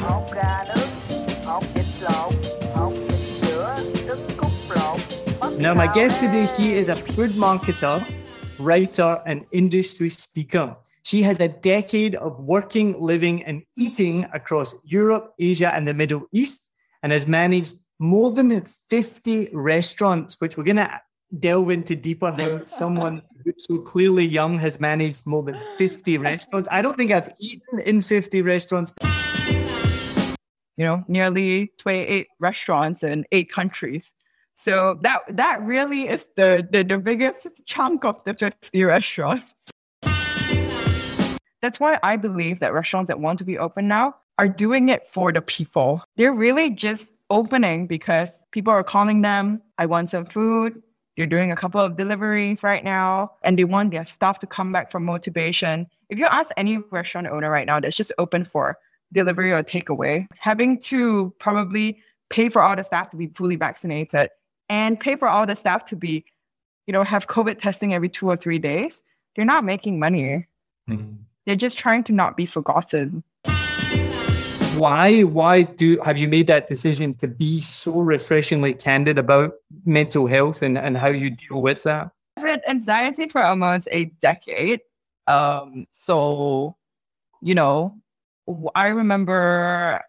hột gà nướng, hột vịt lộn, hột vịt sữa, trứng cút lộn. Now, my guest today, she is a food marketer, writer, and industry speaker. She has a decade of working, living, and eating across Europe, Asia, and the Middle East, and has managed more than 50 restaurants, which we're going to delve into deeper how someone so clearly young has managed more than 50 restaurants. I don't think I've eaten in 50 restaurants. You know, nearly 28 restaurants in eight countries. So that that really is the, the, the biggest chunk of the 50 restaurants. That's why I believe that restaurants that want to be open now are doing it for the people. They're really just opening because people are calling them, I want some food. They're doing a couple of deliveries right now and they want their staff to come back for motivation. If you ask any restaurant owner right now that's just open for delivery or takeaway, having to probably pay for all the staff to be fully vaccinated and pay for all the staff to be, you know, have COVID testing every two or three days, they're not making money. Mm-hmm. They're just trying to not be forgotten. Why? Why do have you made that decision to be so refreshingly candid about mental health and, and how you deal with that? I've had anxiety for almost a decade. Um, so, you know, I remember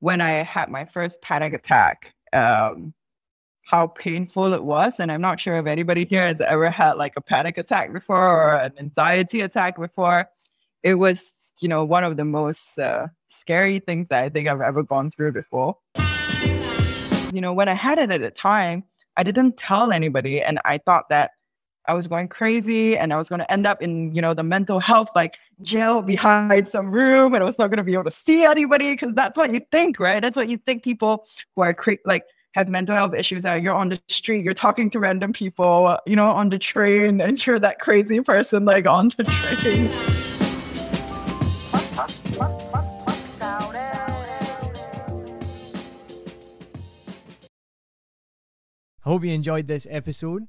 when I had my first panic attack, um, how painful it was. And I'm not sure if anybody here has ever had like a panic attack before or an anxiety attack before it was, you know, one of the most uh, scary things that I think I've ever gone through before. You know, when I had it at the time, I didn't tell anybody, and I thought that I was going crazy and I was going to end up in, you know, the mental health like jail behind some room and I was not going to be able to see anybody because that's what you think, right? That's what you think people who are cre- like have mental health issues are you're on the street, you're talking to random people, you know, on the train and you're that crazy person like on the train. Hope you enjoyed this episode.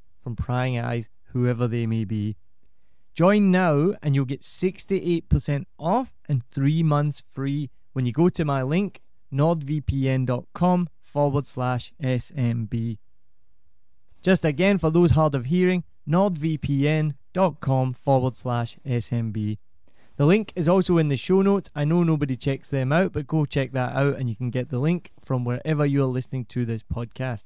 from prying eyes, whoever they may be. Join now and you'll get 68% off and three months free when you go to my link, nordvpn.com forward slash SMB. Just again, for those hard of hearing, nordvpn.com forward slash SMB. The link is also in the show notes. I know nobody checks them out, but go check that out and you can get the link from wherever you are listening to this podcast.